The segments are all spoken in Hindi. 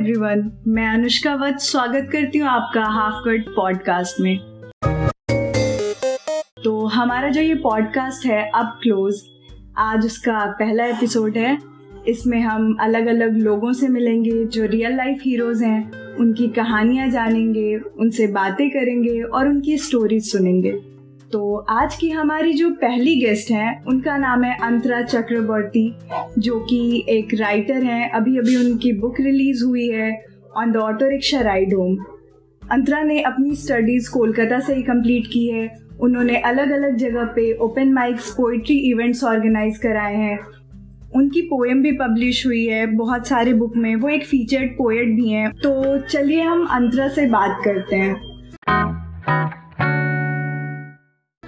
एवरीवन मैं अनुष्का वत्स स्वागत करती हूँ आपका हाफ़ कट पॉडकास्ट में। तो हमारा जो ये पॉडकास्ट है अब क्लोज आज उसका पहला एपिसोड है। इसमें हम अलग अलग लोगों से मिलेंगे जो रियल लाइफ हीरोज हैं। उनकी कहानियाँ जानेंगे, उनसे बातें करेंगे और उनकी स्टोरीज सुनेंगे। तो आज की हमारी जो पहली गेस्ट हैं, उनका नाम है अंतरा चक्रवर्ती, जो कि एक राइटर हैं। अभी अभी उनकी बुक रिलीज़ हुई है on the auto rickshaw ride home Antara ने अपनी स्टडीज़ कोलकाता से ही कंप्लीट की है। उन्होंने अलग अलग जगह पे open mics poetry events organise कराए हैं। उनकी पोएम भी पब्लिश हुई है, बहुत सारे बुक में। वो एक फीचर्ड पोएट भी हैं। तो चलिए हम अंतरा से बात करते हैं।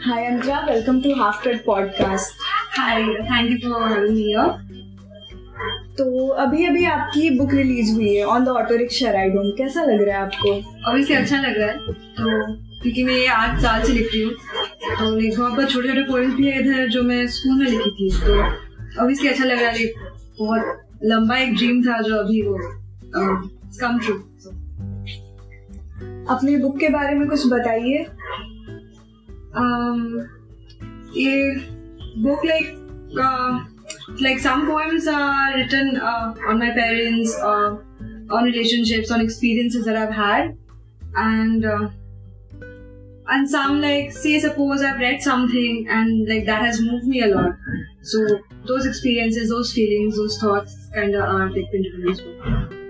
Hi Antara welcome to half cut podcast hi thank you for having me here तो अभी अभी आपकी बुक रिलीज़ हुई है on the auto rickshaw ride home कैसा लग रहा है आपको? ऑब्वियसली अच्छा लग रहा है तो क्योंकि मैं ये आठ साल से लिख रही हूँ तो बहुत बहुत छोटे छोटे पोएम्स भी है इधर जो मैं स्कूल में लिखी थी तो अभी से अच्छा लग रहा है बहुत लंबा एक ड्रीम था जो अभी वो कम ट्रू अपनी बुक के बारे में कुछ बताइए। Um, ये book like uh, like some poems are written uh, on my parents uh, on relationships on experiences that I've had. And uh, and some like say suppose I've read something and like that has moved me a lot. So those experiences those feelings those thoughts kind of are taken into this book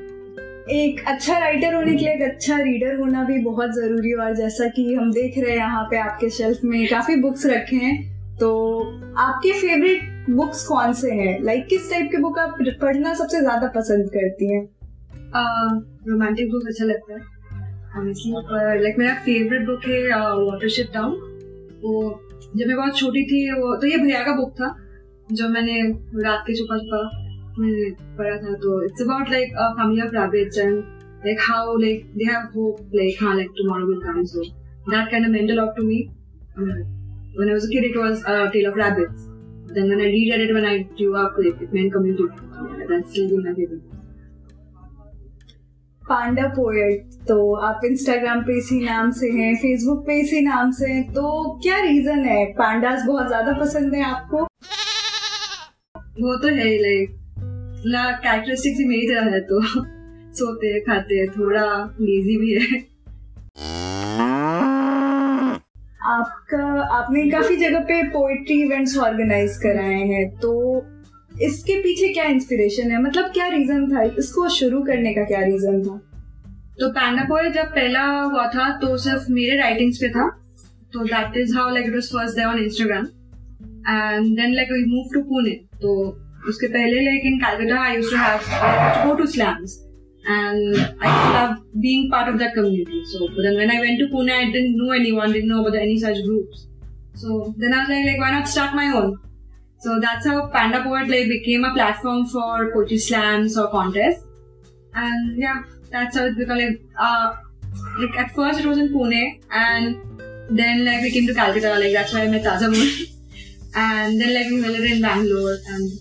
एक अच्छा राइटर होने के लिए एक अच्छा रीडर होना भी बहुत ज़रूरी है। और जैसा कि हम देख रहे हैं यहाँ पे आपके शेल्फ में काफ़ी बुक्स रखे हैं। तो आपके फेवरेट बुक्स कौन से हैं? लाइक किस टाइप के बुक आप पढ़ना सबसे ज़्यादा पसंद करती हैं? रोमांटिक बुक अच्छा लगता है लाइक मेरा फेवरेट बुक है वाटरशिप टाउन वो जब मैं बहुत छोटी थी, वो तो ये भैया का बुक था, जो मैंने रात के छुपा छुपा मैंने पढ़ा था तो it's about like a family of rabbits and like how like they have hope like हाँ like tomorrow will come so that kind of mental of to me when I was a kid it was a tale of rabbits. Then when I reread it when I grew up like, it meant completely different that's still my favorite panda poet तो आप इंस्टाग्राम पे इसी नाम से हैं फेसबुक पे इसी नाम से हैं तो क्या रीजन है? पांडास बहुत ज़्यादा पसंद है आपको? वो तो है लाइक ला कैरेक्टरिस्टिक्स ही मेरी तरह है तो। सोते खाते थोड़ा लेजी भी है। आपका आपने काफ़ी जगह पे पोएट्री इवेंट्स ऑर्गेनाइज कराए हैं तो इसके पीछे क्या इंस्पिरेशन है? मतलब क्या रीजन था? इसको शुरू करने का क्या रीजन था? तो पैंडा पोएट जब पहला हुआ था तो सिर्फ़ मेरे राइटिंग्स पे था। तो that is how like it was first there on Instagram and then like we move to Pune तो उसके पहले like in Calcutta I used to have go to slams and I love being part of that community. So, but then when I went to Pune, I didn't know anyone, didn't know about any such groups. So then I was like, like, why not start my own? So that's how Panda Poet like became a platform for poetry slams or contests. And yeah, that's how it became like, uh, like at first it was in Pune and then like we came to Calcutta, like that's why I met Tazamun. and then like we met in Bangalore and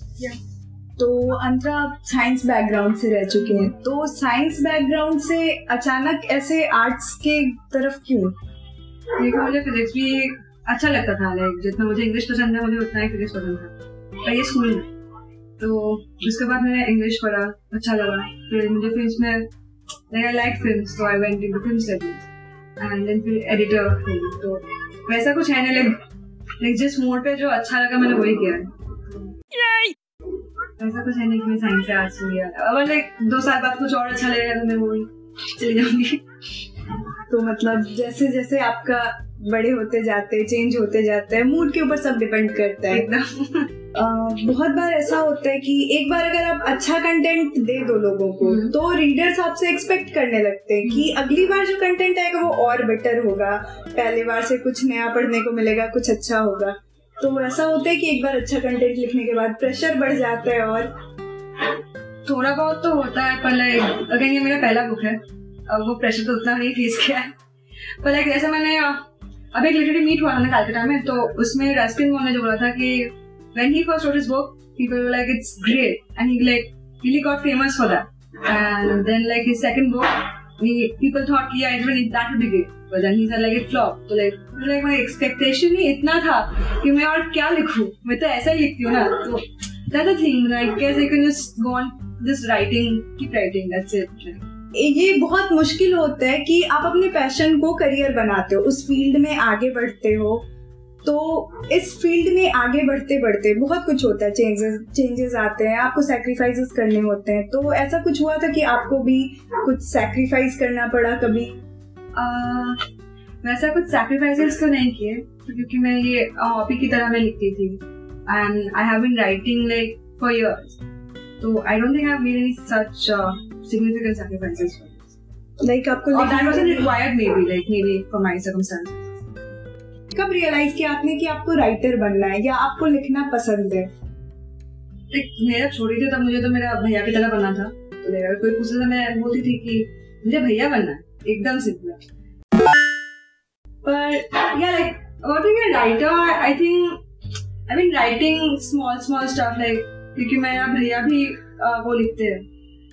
तो अंतरा आप साइंस बैकग्राउंड से रह चुके हैं। तो साइंस बैकग्राउंड से अचानक ऐसे आर्ट्स के तरफ़ क्यों? क्योंकि मुझे फिजिक्स भी अच्छा लगता था लाइक जितना मुझे इंग्लिश पसंद है, मुझे उतना ही फिजिक्स पसंद था। पर ये स्कूल में। तो उसके बाद मैंने इंग्लिश पढ़ा अच्छा लगा। फिर मुझे फ़िल्म में लाइक आई लाइक फ़िल्म तो I went into film studies and then फिर एडिटर तो वैसा कुछ है नहीं लाइक लाइक जिस मोड पे जो अच्छा लगा, मैंने वही किया। ऐसा कुछ है नहीं कि मैं साइंस से आर्ट्स हुई अगर लाइक दो साल बाद कुछ और अच्छा लगेगा तो मैं वही चली जाऊँगी। तो मतलब जैसे जैसे आपका बड़े होते जाते चेंज होते जाते हैं मूड के ऊपर सब डिपेंड करता है। एकदम। बहुत बार ऐसा होता है कि एक बार अगर आप अच्छा कंटेंट दे दो लोगों को तो रीडर्स आपसे एक्सपेक्ट करने लगते हैं कि अगली बार जो कंटेंट आएगा वो और बेटर होगा। पहले बार से कुछ नया पढ़ने को मिलेगा कुछ अच्छा होगा। तो ऐसा होता है कि एक बार अच्छा कंटेंट लिखने के बाद प्रेशर बढ़ जाता है और थोड़ा बहुत तो होता है पर लाइक अगर ये मेरा पहला बुक है अब वो प्रेशर तो उतना नहीं फेस किया है। पर लाइक जैसे मैंने अब एक लिटरेरी मीट हुआ था ना कैलकाटा में तो उसमें रस्किन ने जो बोला था कि when he first wrote his book people like it's great and he like really got famous for that. And then like his second book, he, people thought yeah it will that would be great, but then he said like it flopped. So like like my expectation ही इतना था कि मैं और क्या लिखूं मैं तो ऐसा ही लिखती हूँ ना तो that's the thing like guess I can just go on just writing keep writing that's it like, ये बहुत मुश्किल होता है कि आप अपने पैशन को करियर बनाते हो उस फ़ील्ड में आगे बढ़ते हो तो इस फ़ील्ड में आगे बढ़ते बढ़ते बहुत कुछ होता है चेंजेस चेंजेस आते हैं आपको सेक्रीफाइसेस करने होते हैं। तो ऐसा कुछ हुआ था कि आपको भी कुछ सेक्रीफाइस करना पड़ा कभी? आ, वैसा कुछ सेक्रीफाइसेस तो नहीं किए क्योंकि मैं ये हॉबी की तरह मैं लिखती थी। And I have been writing like for years तो I don't think I have made any such significant sacrifices like आपको और that wasn't required maybe like maybe for my circumstances कब रियलाइज़ किया आपने कि आपको राइटर बनना है या आपको लिखना पसंद है? मेरा छोड़ी थी तब मुझे तो मेरा भैया की तरह बनना था। तो मेरा कोई पूछता था मैं बोलती थी कि मुझे भैया बनना है। एकदम सिंपल पर या like about being a writer I think I mean writing small small stuff like क्योंकि मेरा भैया भी uh, वो लिखते हैं।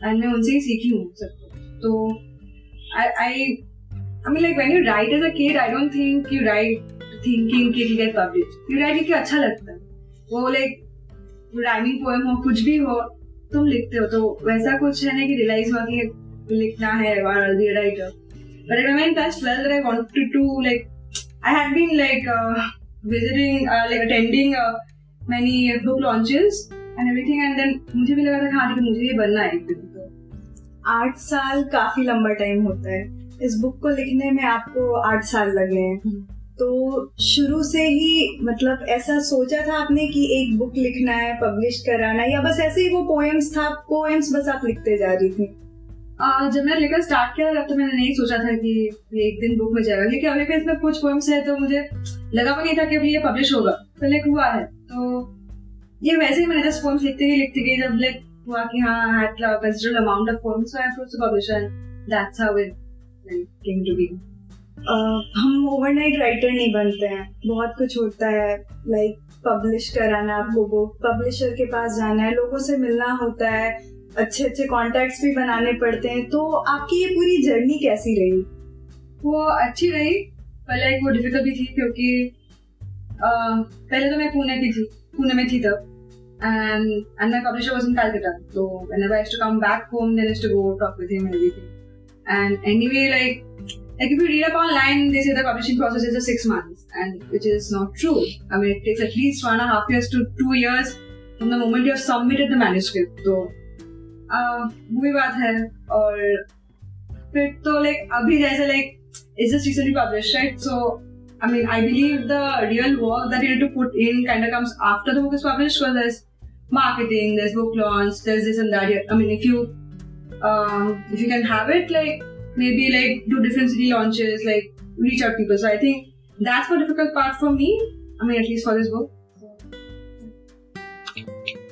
एंड मैं उनसे ही सीखी हूँ सब तो I I mean, like when you write as a kid, I don't think you write thinking कि गेट पब्लिश यू राइट क्योंकि अच्छा लगता है? वो लाइक राइमिंग पोएम हो कुछ भी हो तुम लिखते हो। तो वैसा कुछ है ना कि रियलाइज़ हुआ कि लिखना है और be writer well that I wanted to like I had been like uh, visiting uh, like attending uh, many book launches and everything and then मुझे भी लगा था हाँ कि मुझे ये बनना है एक दिन तो। आठ साल काफ़ी लंबा टाइम होता है। इस बुक को लिखने में आपको आठ साल लगे हैं। तो शुरू से ही मतलब ऐसा सोचा था आपने कि एक बुक लिखना है पब्लिश कराना या बस ऐसे ही वो पोएम्स था पोएम्स बस आप लिखते जा रही थी? आ, जब मैंने लिखना स्टार्ट किया तब तो मैंने नहीं सोचा था कि ये एक दिन बुक में जाएगा क्योंकि अभी भी इसमें कुछ पोएम्स है तो मुझे लगा भी नहीं था कि अभी ये पब्लिश होगा। तो लाइक हुआ है। तो ये वैसे ही मैंने जस्ट पोएम्स लिखते गई लिखते गई जब लाइक हुआ कि हाँ considerable amount of poems how it came to be हम ओवरनाइट राइटर नहीं बनते हैं। बहुत कुछ होता है लाइक पब्लिश कराना आपको बुक पब्लिशर के पास जाना है लोगों से मिलना होता है। अच्छे अच्छे कॉन्टेक्ट्स भी बनाने पड़ते हैं। तो आपकी ये पूरी जर्नी कैसी रही? वो अच्छी रही पर लाइक वो डिफ़िकल्ट भी थी क्योंकि uh, पहले तो मैं पुणे की थी। पुणे में थी तब। And in Calcutta. So whenever I used to come back home, then I used to go talk with him and everything. And anyway, like like if you read up online, they say the publishing process is a six months, and which is not true. I mean, it takes at least one and a half years to two years from the moment you have submitted the manuscript. So, वो भी बात है और फिर तो लाइक अभी जैसे like is just recently published right so I mean I believe the real work that you need to put in kind of comes after the book is published because there's marketing there's book launch there's this and that I mean if you um, if you can have it like maybe like do different city launches, like reach out people. So I think that's the difficult part for me. I mean, at least for this book.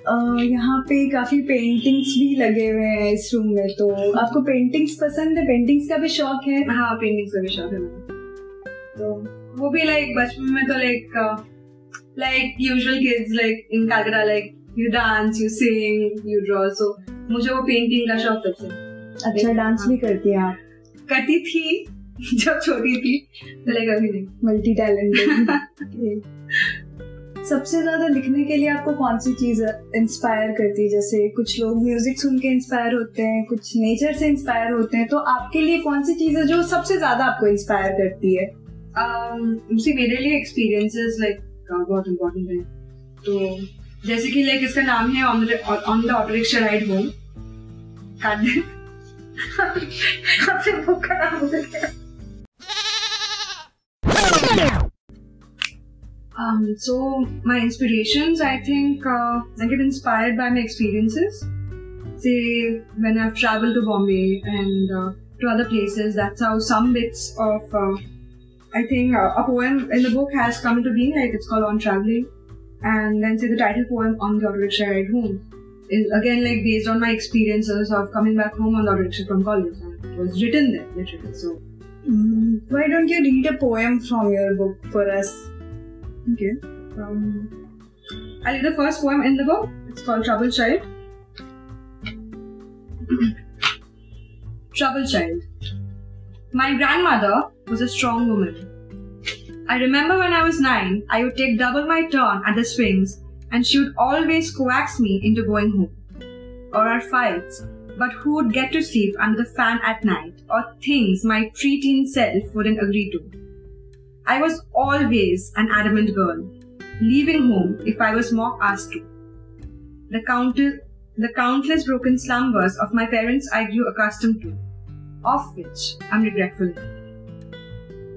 Uh, यहाँ पे काफी पेंटिंग्स भी लगे हुए हैं इस रूम में तो आपको पेंटिंग्स पसंद है पेंटिंग्स का भी शौक है हाँ पेंटिंग्स का भी शौक है तो वो भी लाइक बचपन में तो like like usual kids like in Calcutta like you dance you sing you draw so मुझे वो पेंटिंग का शौक तब से। अच्छा डांस भी करती हैं आप? करती थी जब छोटी थी लाइक अभी नहीं। मल्टी टैलेंटेड सबसे ज़्यादा लिखने के लिए आपको कौन सी चीज़ इंस्पायर करती है? जैसे कुछ लोग म्यूज़िक सुन के इंस्पायर होते हैं कुछ नेचर से इंस्पायर होते हैं तो आपके लिए कौन सी चीज़ है जो सबसे ज़्यादा आपको इंस्पायर करती है? Um, मेरे लिए एक्सपीरियंसेस लाइक बहुत इम्पोर्टेंट है। तो जैसे कि लाइक इसका नाम है on the auto rickshaw ride home अपने बुक का नाम भूल गया Um, so my inspirations, I think, uh, I get inspired by my experiences. Say when I've traveled to Bombay and uh, to other places, that's how some bits of, uh, I think, uh, a poem in the book has come into being. Like it's called On Traveling, and then say the title poem on the auto rickshaw ride home is again like based on my experiences of coming back home on the auto from college and it was written there literally so. Mm, why don't you read a poem from your book for us? Okay um, i'll read the first poem in the book. It's called trouble child. Trouble child. My grandmother was a strong woman. I remember when I was nine, I would take double my turn at the swings, and she would always coax me into going home. Or our fights, but who would get to sleep under the fan at night, or things my preteen self wouldn't agree to. I was always an adamant girl, leaving home if I was more asked to. The, counter, the countless broken slumbers of my parents I grew accustomed to, of which I'm regretful.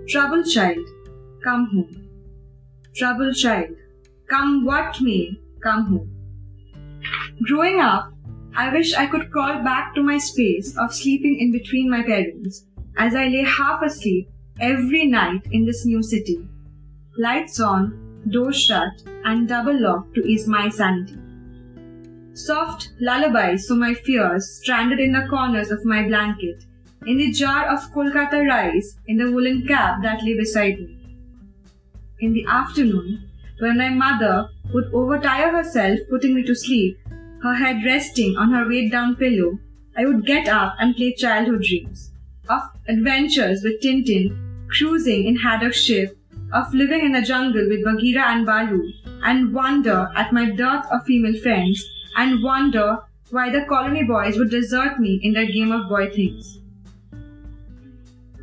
Troubled child, come home. Troubled child, come what may, come home. Growing up, I wish I could crawl back to my space of sleeping in between my parents as I lay half asleep every night in this new city. Lights on, doors shut, and double locked to ease my sanity. Soft lullabies for my fears stranded in the corners of my blanket, in the jar of Kolkata rice in the woolen cap that lay beside me. In the afternoon, when my mother would overtire herself putting me to sleep, her head resting on her weighed down pillow, I would get up and play childhood dreams of adventures with Tintin, cruising in Haddock's ship, of living in the jungle with Bagheera and Balu, and wonder at my dearth of female friends, and wonder why the colony boys would desert me in their game of boy things.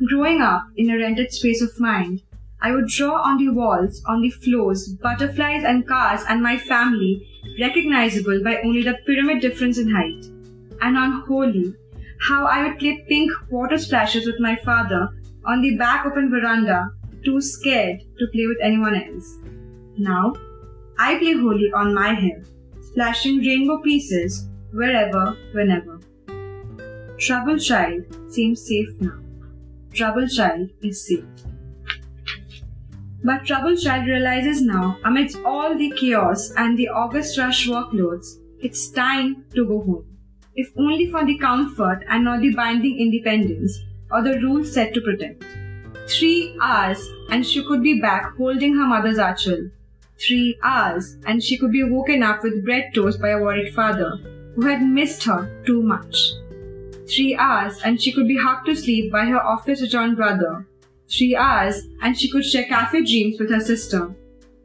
Growing up in a rented space of mind, I would draw on the walls, on the floors, butterflies and cars and my family, recognizable by only the pyramid difference in height. And on Holi, how I would play pink water splashes with my father on the back open veranda, too scared to play with anyone else. Now, I play Holi on my hill, splashing rainbow pieces wherever, whenever. Trouble Child seems safe now. Trouble Child is safe. But Troubled Child realizes now, amidst all the chaos and the August rush workloads, it's time to go home. If only for the comfort and not the binding independence or the rules set to protect. Three hours and she could be back holding her mother's archel. Three hours and she could be woken up with bread toast by a worried father who had missed her too much. Three hours and she could be hugged to sleep by her office adjourned brother Three hours and she could share cafe dreams with her sister.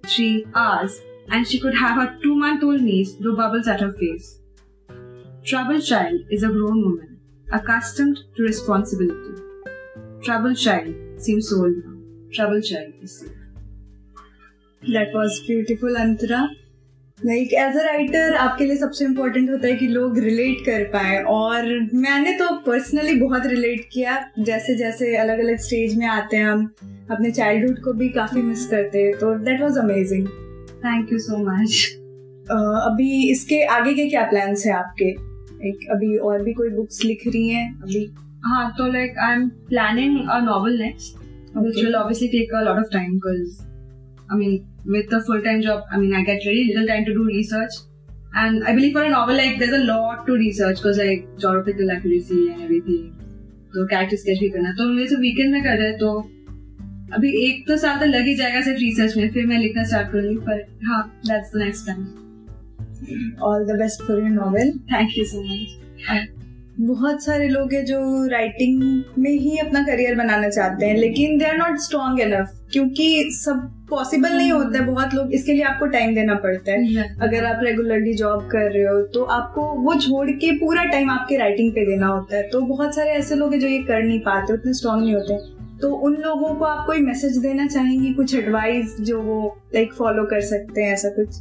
Three hours and she could have her two month old niece blow bubbles at her face. Troubled child is a grown woman, accustomed to responsibility. Troubled child seems old now. Troubled child is safe. That was beautiful, Antara. Like as a writer आपके लिए सबसे इम्पोर्टेंट होता है कि लोग रिलेट कर पाए। और मैंने तो पर्सनली बहुत रिलेट किया। जैसे जैसे अलग अलग स्टेज में आते हैं हम अपने चाइल्डहुड को भी काफ़ी मिस करते हैं। तो that was amazing thank you so much अभी इसके आगे के क्या प्लान्स हैं आपके? एक अभी और भी कोई बुक्स लिख रही हैं? अभी? हाँ तो like I am planning a novel next which will obviously take a lot of time because I mean with a full-time job, I mean, I get very little time to do research. And I believe for a novel, like, there's a lot to research because like geographical accuracy and everything. तो कैरेक्टर स्केच भी करना तो मेरे से वीकेंड में कर रहे तो अभी एक तो साल तो लग ही जाएगा सिर्फ रिसर्च में फिर मैं लिखना स्टार्ट करूंगी पर हाँ that's the next time all the best for your novel thank you so much बहुत सारे लोग हैं जो राइटिंग में ही अपना करियर बनाना चाहते हैं लेकिन they are not strong enough क्योंकि सब पॉसिबल नहीं होता है। बहुत लोग इसके लिए आपको टाइम देना पड़ता है। अगर आप रेगुलरली जॉब कर रहे हो तो आपको वो छोड़ के पूरा टाइम आपके राइटिंग पे देना होता है। तो बहुत सारे ऐसे लोग हैं जो ये कर नहीं पाते उतने स्ट्रॉन्ग नहीं होते। तो उन लोगों को आप कोई मैसेज देना चाहेंगी कुछ एडवाइस जो वो लाइक फॉलो कर सकते हैं ऐसा कुछ?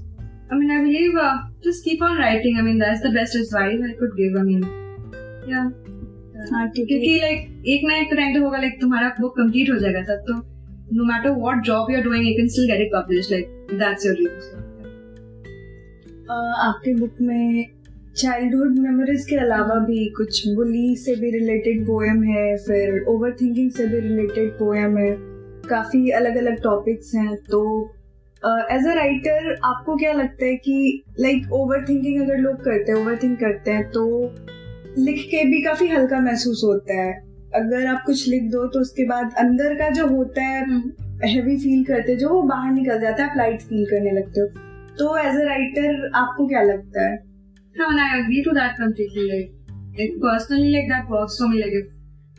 I mean, I believe uh, just keep on writing. I mean, that's the best advice I could give. I mean, हाँ, क्योंकि लाइक एक ना एक तो टाइम तो होगा लाइक तुम्हारा बुक कंप्लीट हो जाएगा तब तो no matter what job you are doing you can still get it publish like that's your reason आपके बुक में चाइल्डहुड मेमोरीज के अलावा भी कुछ बुली से भी रिलेटेड पोएम है फिर ओवर थिंकिंग से भी रिलेटेड पोएम है काफ़ी अलग अलग टॉपिक्स हैं तो एज अ राइटर आपको क्या लगता है कि लाइक ओवर थिंकिंग अगर लोग करते हैं ओवर थिंक करते हैं तो लिख के भी काफ़ी हल्का महसूस होता है अगर आप कुछ लिख दो तो उसके बाद अंदर का जो होता है हैवी फील करते जो वो बाहर निकल जाता है आप लाइट फील करने लगते हो तो एज अ राइटर आपको क्या लगता है No, and I agree to that completely. Like, like personally, like that works for me. Like, if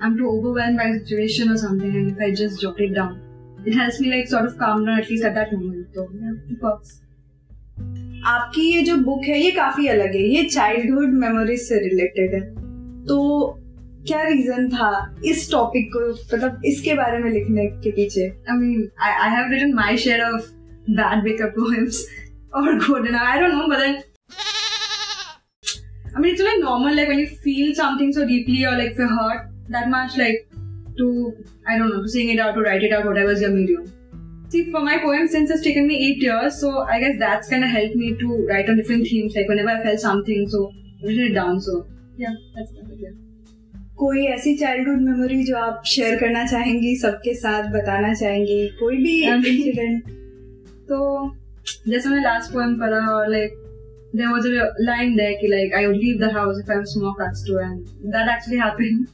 I'm too overwhelmed by a situation or something, and if I just jot it down, it helps me like sort of calm down at least at that moment. So yeah, it works. आपकी ये जो बुक है, ये काफ़ी अलग है। ये चाइल्डहुड मेमोरीज से रिलेटेड है। तो क्या रीजन था इस टॉपिक को मतलब इसके बारे में लिखने के पीछे? I mean have written my share of bad breakup और I don't know mean it's normal like you feel something so deeply और like for hurt that much like to I don't know to seeing it out out medium See, for my poem, since it's taken me eight years, so I guess that's kind of helped me to write on different themes, like whenever I felt something, so I written it down, so yeah, that's about it, yeah. कोई ऐसी चाइल्डहुड मेमोरी जो आप शेयर करना चाहेंगी सबके साथ बताना चाहेंगी कोई भी इंसिडेंट तो जैसे मैंने लास्ट पोएम पढ़ा और like there was a line there ki, like I would leave the house if I was small cuts to and that actually happened.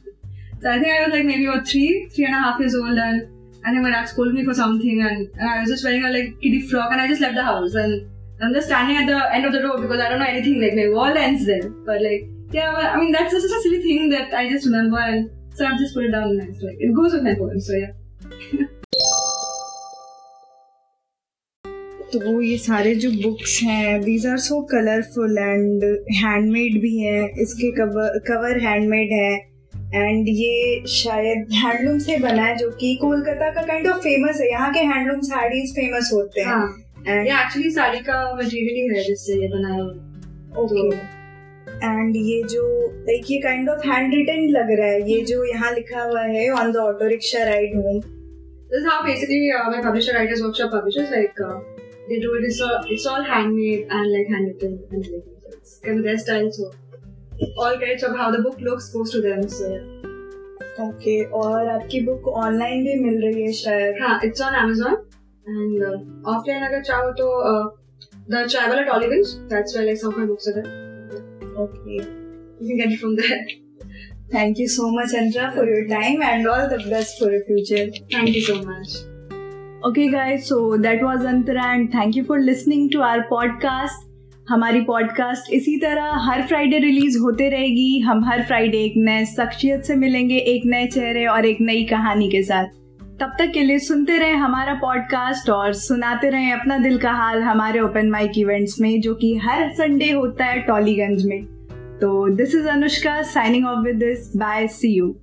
so I think I was like maybe about three, three and a half years old and I think my dad scolded me for something and, and I was just wearing a like kiddie frock and I just left the house and I'm just standing at the end of the road because I don't know anything like my wall ends there. But like yeah, but, I mean that's just a silly thing that I just remember and so I've just put it down and it's like it goes with my poem, so yeah. तो वो ये सारे जो बुक्स हैं these are so colourful and handmade भी हैं इसके कवर कवर हैंडमेड है एंड ये शायद हैंडलूम से बना है जो कि कोलकाता का काइंड ऑफ़ फ़ेमस है। यहाँ के हैंडलूम साड़ी फ़ेमस होते हैं। एंड ये एक्चुअली साड़ी का मटेरियल ही है जिससे ये बनाया ओके एंड ये जो लाइक ये काइंड ऑफ़ हैंड रिटन लग रहा है। ये जो यहाँ लिखा हुआ है on the auto rickshaw ride home this how basically my publisher writers workshop publishers like they do it it's all handmade and like hand written and like can they style so all credits of how the book looks goes to them so okay और आपकी बुक ऑनलाइन भी मिल रही है शायद? हाँ it's on Amazon and offline अगर चाहो तो the travel at Olivance that's where like some of books are okay you can get from there thank you so much Anjana for your time and all the best for your future thank you so much Okay guys, so that was Antara and thank you for listening to our podcast. हमारी पॉडकास्ट इसी तरह हर फ्राइडे रिलीज़ होते रहेगी। हम हर फ्राइडे एक नए शख्सियत से मिलेंगे, एक नए चेहरे और एक नई कहानी के साथ। तब तक के लिए सुनते रहे हमारा पॉडकास्ट और सुनाते रहे अपना दिल का हाल हमारे ओपन माइक इवेंट्स में, जो कि हर संडे होता है टॉलीगंज में। तो this is Anushka signing off with this bye see you